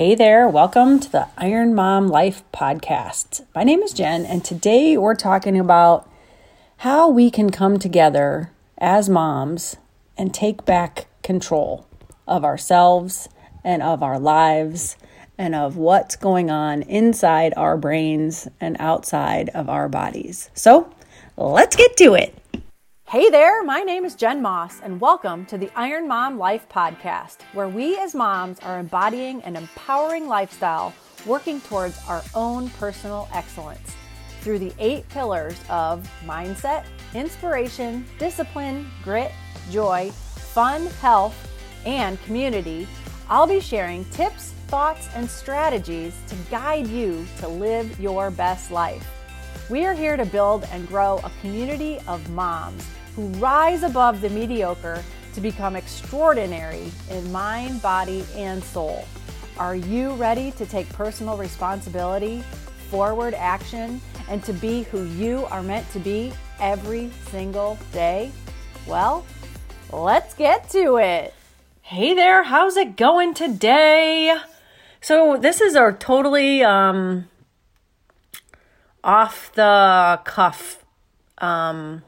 Hey there, welcome to the Iron Mom Life podcast. My name is Jen, and today we're talking about how we can come together as moms and take back control of ourselves and of our lives and of what's going on inside our brains and outside of our bodies. So let's get to it. Hey there, my name is Jen Moss, and welcome to the Iron Mom Life Podcast, where we as moms are embodying an empowering lifestyle, working towards our own personal excellence through the eight pillars of mindset, inspiration, discipline, grit, joy, fun, health, and community. I'll be sharing tips, thoughts, and strategies to guide you to live your best life. We are here to build and grow a community of moms who rise above the mediocre to become extraordinary in mind, body, and soul. Are you ready to take personal responsibility, forward action, and to be who you are meant to be every single day? Well, let's get to it. Hey there, how's it going today? So, this is a totally um, off the cuff um,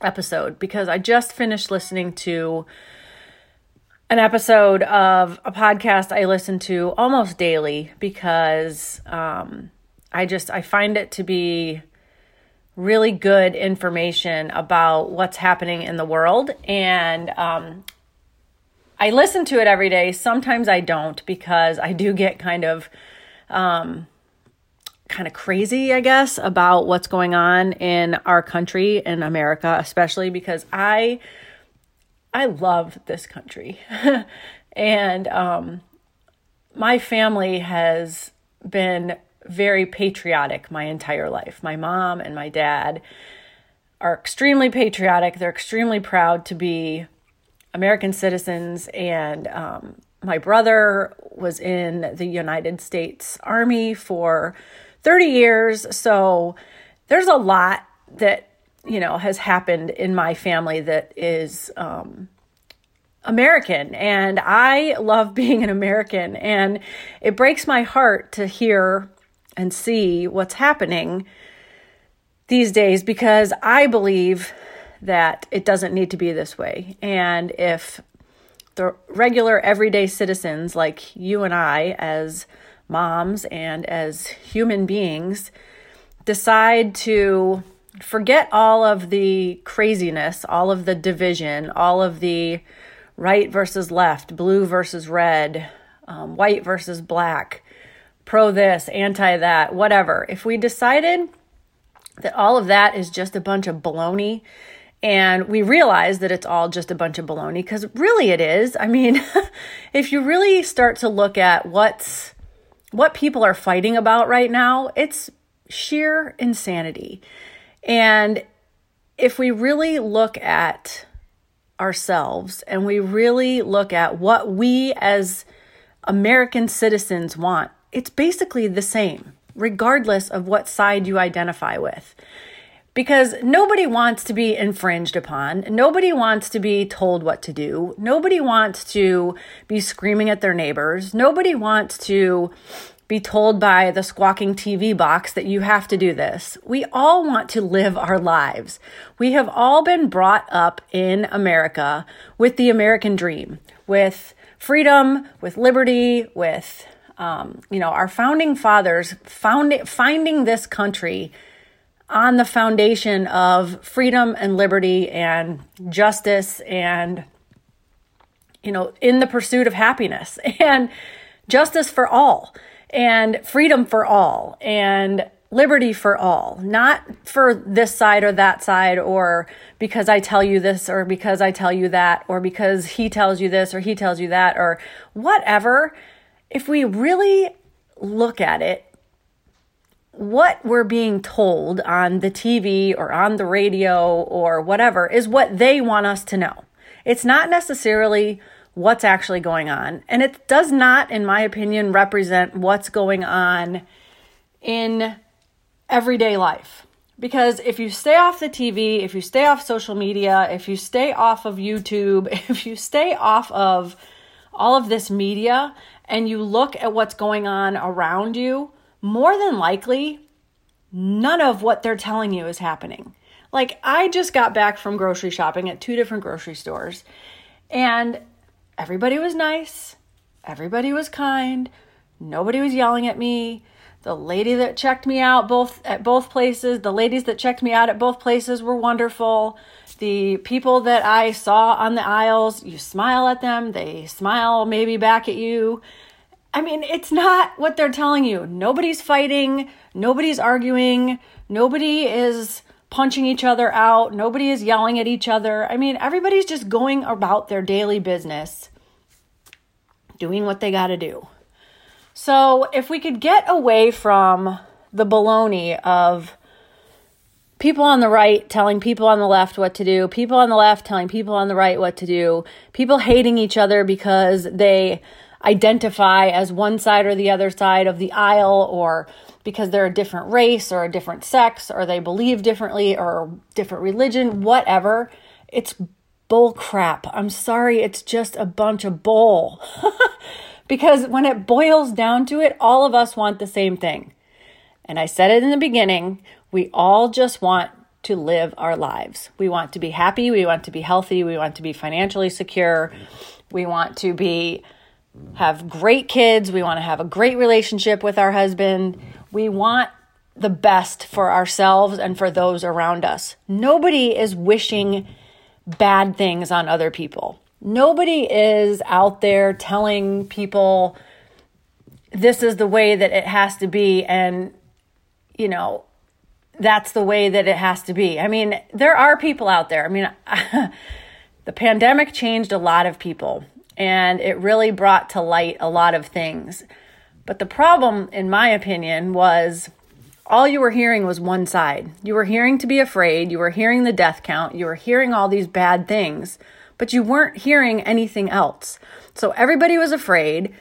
episode because I just finished listening to an episode of a podcast I listen to almost daily because um, I just I find it to be really good information about what's happening in the world and um, I listen to it every day. Sometimes I don't because I do get kind of um, kind of crazy, I guess, about what's going on in our country in America, especially because I I love this country. and um my family has been very patriotic my entire life. My mom and my dad are extremely patriotic. They're extremely proud to be American citizens and um, my brother was in the United States Army for 30 years. So there's a lot that, you know, has happened in my family that is um, American. And I love being an American. And it breaks my heart to hear and see what's happening these days because I believe that it doesn't need to be this way. And if the regular everyday citizens like you and I, as moms and as human beings decide to forget all of the craziness, all of the division, all of the right versus left, blue versus red, um, white versus black, pro this, anti that, whatever. If we decided that all of that is just a bunch of baloney and we realize that it's all just a bunch of baloney because really it is. I mean, if you really start to look at what's what people are fighting about right now, it's sheer insanity. And if we really look at ourselves and we really look at what we as American citizens want, it's basically the same, regardless of what side you identify with because nobody wants to be infringed upon. Nobody wants to be told what to do. Nobody wants to be screaming at their neighbors. Nobody wants to be told by the squawking TV box that you have to do this. We all want to live our lives. We have all been brought up in America with the American dream, with freedom, with liberty, with um, you know our founding fathers found finding this country on the foundation of freedom and liberty and justice and you know in the pursuit of happiness and justice for all and freedom for all and liberty for all. Not for this side or that side or because i tell you this or because i tell you that or because he tells you this or he tells you that or whatever. If we really look at it what we're being told on the TV or on the radio or whatever is what they want us to know. It's not necessarily what's actually going on. And it does not, in my opinion, represent what's going on in everyday life. Because if you stay off the TV, if you stay off social media, if you stay off of YouTube, if you stay off of all of this media and you look at what's going on around you, more than likely, none of what they're telling you is happening. Like, I just got back from grocery shopping at two different grocery stores, and everybody was nice, everybody was kind, nobody was yelling at me. The lady that checked me out both at both places, the ladies that checked me out at both places were wonderful. The people that I saw on the aisles, you smile at them, they smile maybe back at you. I mean, it's not what they're telling you. Nobody's fighting, nobody's arguing, nobody is punching each other out, nobody is yelling at each other. I mean, everybody's just going about their daily business, doing what they got to do. So, if we could get away from the baloney of people on the right telling people on the left what to do, people on the left telling people on the right what to do, people hating each other because they identify as one side or the other side of the aisle or because they're a different race or a different sex or they believe differently or different religion, whatever. It's bull crap. I'm sorry, it's just a bunch of bull. because when it boils down to it, all of us want the same thing. And I said it in the beginning we all just want to live our lives. We want to be happy. We want to be healthy. We want to be financially secure. We want to be have great kids. We want to have a great relationship with our husband. We want the best for ourselves and for those around us. Nobody is wishing bad things on other people. Nobody is out there telling people this is the way that it has to be and you know that's the way that it has to be. I mean, there are people out there. I mean, the pandemic changed a lot of people and it really brought to light a lot of things. But the problem, in my opinion, was all you were hearing was one side. You were hearing to be afraid, you were hearing the death count, you were hearing all these bad things, but you weren't hearing anything else. So everybody was afraid.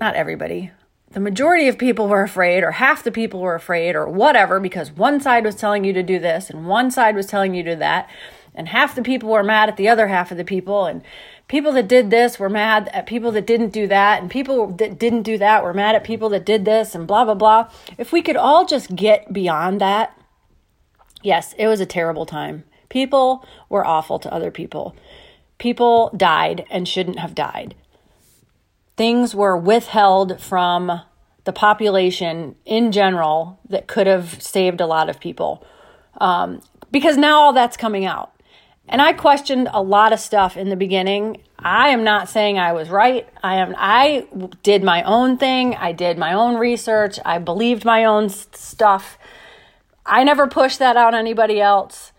Not everybody, the majority of people were afraid, or half the people were afraid, or whatever, because one side was telling you to do this and one side was telling you to do that. And half the people were mad at the other half of the people. And people that did this were mad at people that didn't do that. And people that didn't do that were mad at people that did this and blah, blah, blah. If we could all just get beyond that, yes, it was a terrible time. People were awful to other people. People died and shouldn't have died things were withheld from the population in general that could have saved a lot of people. Um, because now all that's coming out. And I questioned a lot of stuff in the beginning. I am not saying I was right. I am I did my own thing. I did my own research. I believed my own stuff. I never pushed that on anybody else.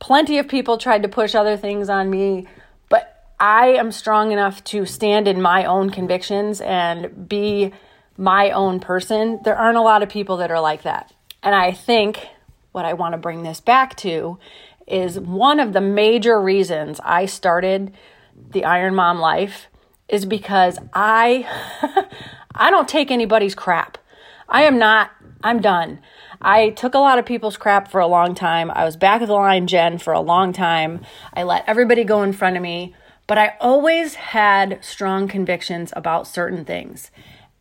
Plenty of people tried to push other things on me. But I am strong enough to stand in my own convictions and be my own person. There aren't a lot of people that are like that. And I think what I want to bring this back to is one of the major reasons I started the Iron Mom life is because I I don't take anybody's crap. I am not I'm done. I took a lot of people's crap for a long time. I was back of the line Jen for a long time. I let everybody go in front of me. But I always had strong convictions about certain things.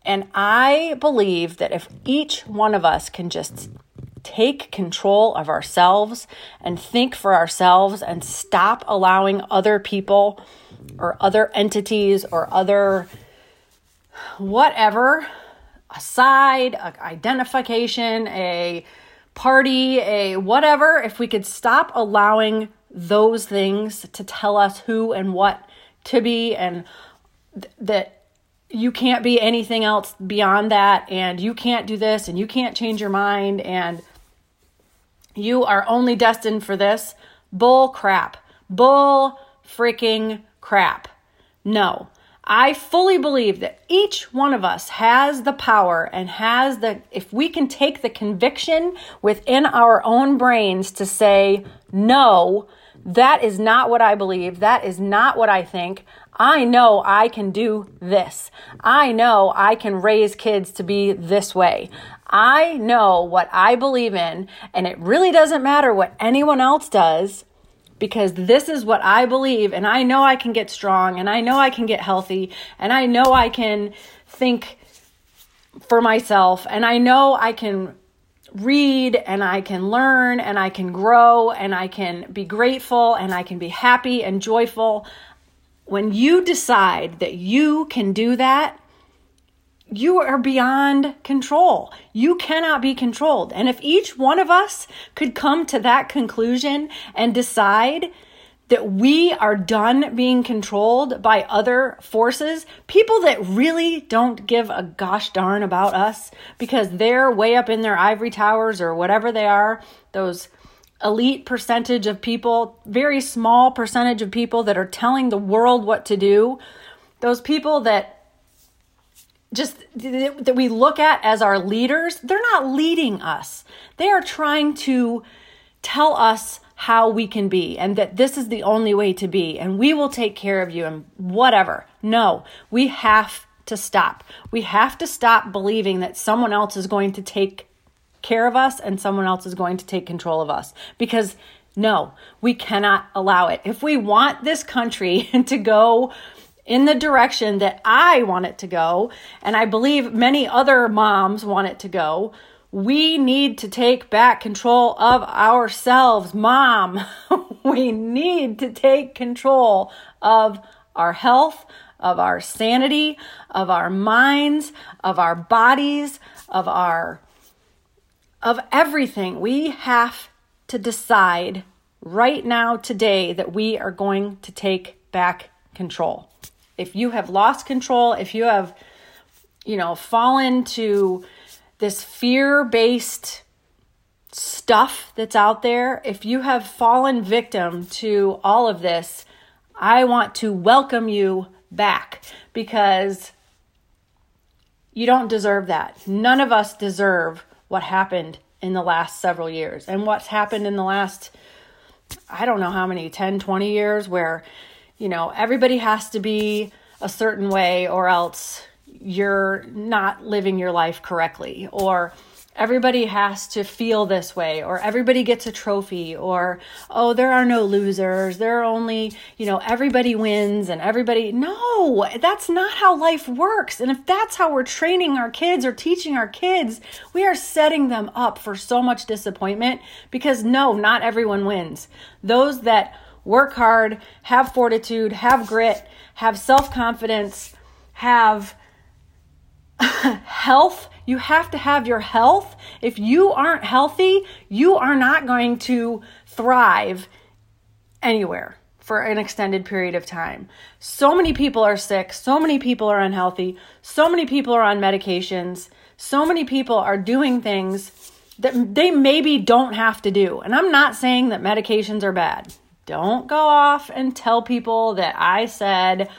And I believe that if each one of us can just take control of ourselves and think for ourselves and stop allowing other people or other entities or other whatever a side, a identification, a party, a whatever, if we could stop allowing those things to tell us who and what to be and th- that you can't be anything else beyond that and you can't do this and you can't change your mind and you are only destined for this bull crap bull freaking crap no I fully believe that each one of us has the power and has the, if we can take the conviction within our own brains to say, no, that is not what I believe. That is not what I think. I know I can do this. I know I can raise kids to be this way. I know what I believe in, and it really doesn't matter what anyone else does because this is what I believe and I know I can get strong and I know I can get healthy and I know I can think for myself and I know I can read and I can learn and I can grow and I can be grateful and I can be happy and joyful. When you decide that you can do that, you are beyond control. You cannot be controlled. And if each one of us could come to that conclusion and decide that we are done being controlled by other forces, people that really don't give a gosh darn about us because they're way up in their ivory towers or whatever they are, those elite percentage of people, very small percentage of people that are telling the world what to do, those people that just that we look at as our leaders, they're not leading us. They are trying to tell us how we can be and that this is the only way to be and we will take care of you and whatever. No, we have to stop. We have to stop believing that someone else is going to take care of us and someone else is going to take control of us because no, we cannot allow it. If we want this country to go in the direction that I want it to go, and I believe many other moms want it to go, we need to take back control of ourselves, mom. we need to take control of our health, of our sanity, of our minds, of our bodies, of our of everything. We have to decide right now today that we are going to take back control if you have lost control, if you have, you know, fallen to this fear based stuff that's out there, if you have fallen victim to all of this, I want to welcome you back because you don't deserve that. None of us deserve what happened in the last several years. And what's happened in the last I don't know how many 10 20 years where you know, everybody has to be a certain way or else you're not living your life correctly. Or everybody has to feel this way or everybody gets a trophy or oh there are no losers there are only you know everybody wins and everybody no that's not how life works and if that's how we're training our kids or teaching our kids we are setting them up for so much disappointment because no not everyone wins those that work hard, have fortitude, have grit, have self confidence, have health. You have to have your health. If you aren't healthy, you are not going to thrive anywhere for an extended period of time. So many people are sick, so many people are unhealthy, so many people are on medications, so many people are doing things that they maybe don't have to do. And I'm not saying that medications are bad don't go off and tell people that I said,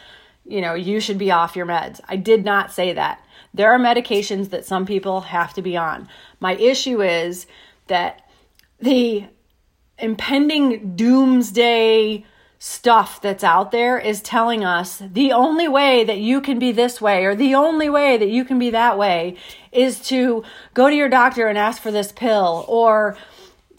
you know, you should be off your meds. I did not say that. There are medications that some people have to be on. My issue is that the impending doomsday stuff that's out there is telling us the only way that you can be this way or the only way that you can be that way is to go to your doctor and ask for this pill or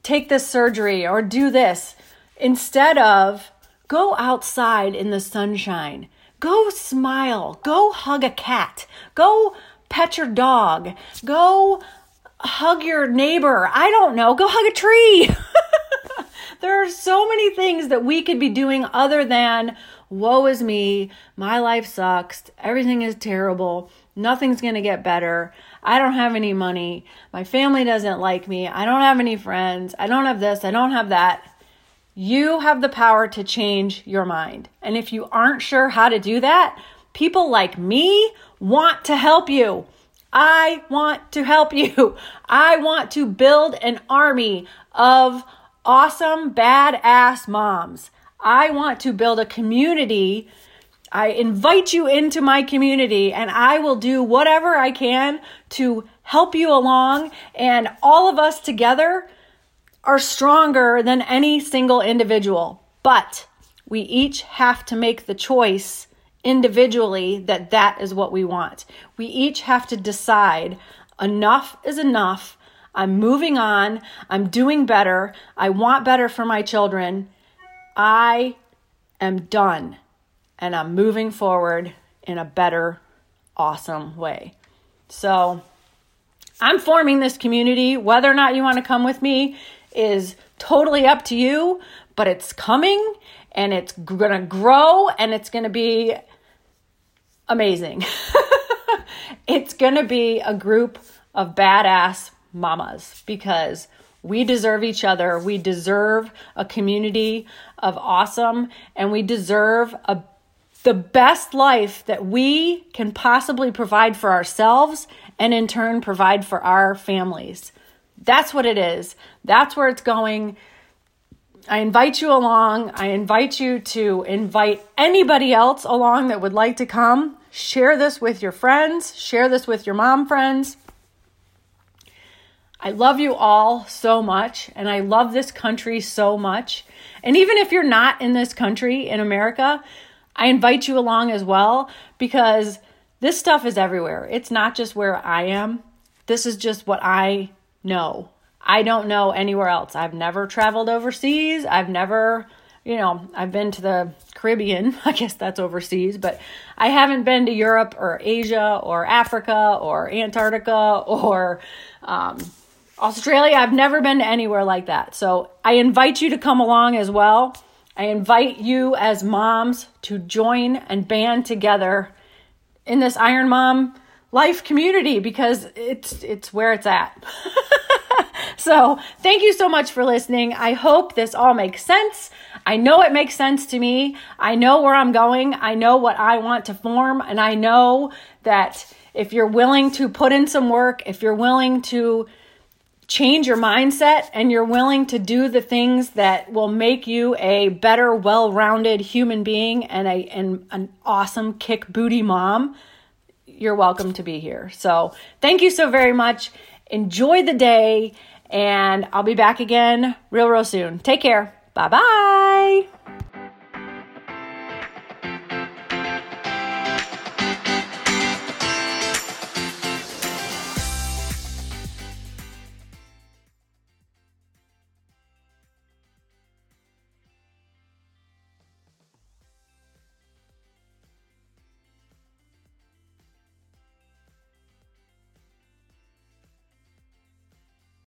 take this surgery or do this instead of go outside in the sunshine, go smile, go hug a cat, go pet your dog, go hug your neighbor. I don't know, go hug a tree. there are so many things that we could be doing other than woe is me, my life sucks, everything is terrible, nothing's going to get better. I don't have any money. My family doesn't like me. I don't have any friends. I don't have this. I don't have that. You have the power to change your mind. And if you aren't sure how to do that, people like me want to help you. I want to help you. I want to build an army of awesome, badass moms. I want to build a community. I invite you into my community and I will do whatever I can to help you along. And all of us together are stronger than any single individual, but we each have to make the choice individually that that is what we want. We each have to decide enough is enough. I'm moving on. I'm doing better. I want better for my children. I am done and I'm moving forward in a better, awesome way. So I'm forming this community. Whether or not you want to come with me is totally up to you, but it's coming and it's going to grow and it's going to be amazing. it's going to be a group of badass mamas because we deserve each other. We deserve a community of awesome and we deserve a the best life that we can possibly provide for ourselves and in turn provide for our families. That's what it is. That's where it's going. I invite you along. I invite you to invite anybody else along that would like to come. Share this with your friends, share this with your mom friends. I love you all so much, and I love this country so much. And even if you're not in this country, in America, I invite you along as well because this stuff is everywhere. It's not just where I am. This is just what I know. I don't know anywhere else. I've never traveled overseas. I've never, you know, I've been to the Caribbean. I guess that's overseas, but I haven't been to Europe or Asia or Africa or Antarctica or um, Australia. I've never been to anywhere like that. So I invite you to come along as well. I invite you as moms to join and band together in this Iron Mom life community because it's it's where it's at. so, thank you so much for listening. I hope this all makes sense. I know it makes sense to me. I know where I'm going. I know what I want to form and I know that if you're willing to put in some work, if you're willing to change your mindset and you're willing to do the things that will make you a better, well-rounded human being and a and an awesome kick booty mom, you're welcome to be here. So, thank you so very much. Enjoy the day and I'll be back again real real soon. Take care. Bye-bye.